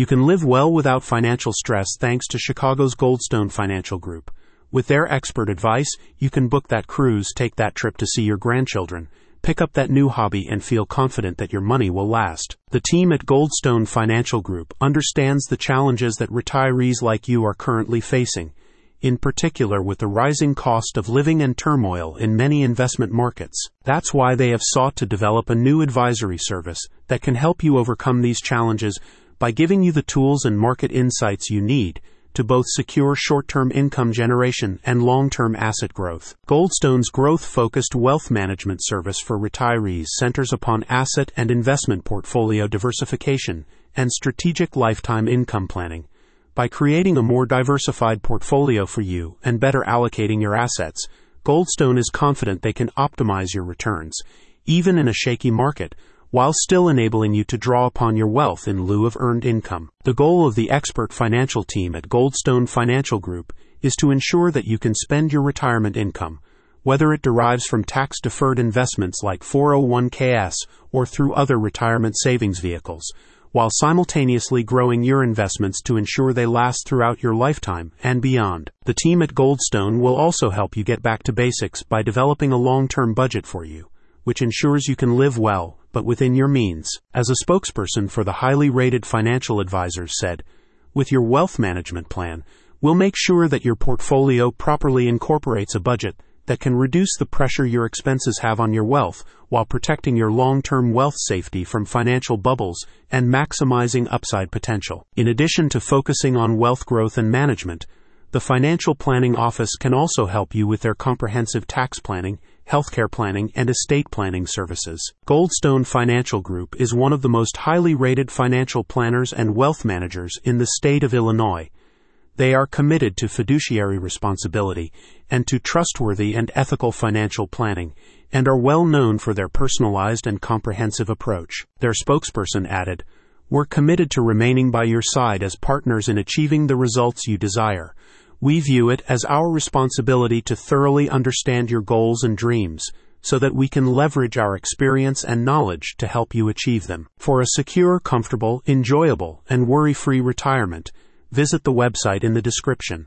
You can live well without financial stress thanks to Chicago's Goldstone Financial Group. With their expert advice, you can book that cruise, take that trip to see your grandchildren, pick up that new hobby, and feel confident that your money will last. The team at Goldstone Financial Group understands the challenges that retirees like you are currently facing, in particular with the rising cost of living and turmoil in many investment markets. That's why they have sought to develop a new advisory service that can help you overcome these challenges by giving you the tools and market insights you need to both secure short term income generation and long term asset growth. Goldstone's growth focused wealth management service for retirees centers upon asset and investment portfolio diversification and strategic lifetime income planning. By creating a more diversified portfolio for you and better allocating your assets, Goldstone is confident they can optimize your returns, even in a shaky market while still enabling you to draw upon your wealth in lieu of earned income. The goal of the expert financial team at Goldstone Financial Group is to ensure that you can spend your retirement income, whether it derives from tax deferred investments like 401ks or through other retirement savings vehicles, while simultaneously growing your investments to ensure they last throughout your lifetime and beyond. The team at Goldstone will also help you get back to basics by developing a long term budget for you, which ensures you can live well but within your means. As a spokesperson for the highly rated financial advisors said, with your wealth management plan, we'll make sure that your portfolio properly incorporates a budget that can reduce the pressure your expenses have on your wealth while protecting your long term wealth safety from financial bubbles and maximizing upside potential. In addition to focusing on wealth growth and management, the Financial Planning Office can also help you with their comprehensive tax planning healthcare planning, and estate planning services. Goldstone Financial Group is one of the most highly rated financial planners and wealth managers in the state of Illinois. They are committed to fiduciary responsibility and to trustworthy and ethical financial planning and are well known for their personalized and comprehensive approach. Their spokesperson added, We're committed to remaining by your side as partners in achieving the results you desire we view it as our responsibility to thoroughly understand your goals and dreams so that we can leverage our experience and knowledge to help you achieve them. For a secure, comfortable, enjoyable, and worry free retirement, visit the website in the description.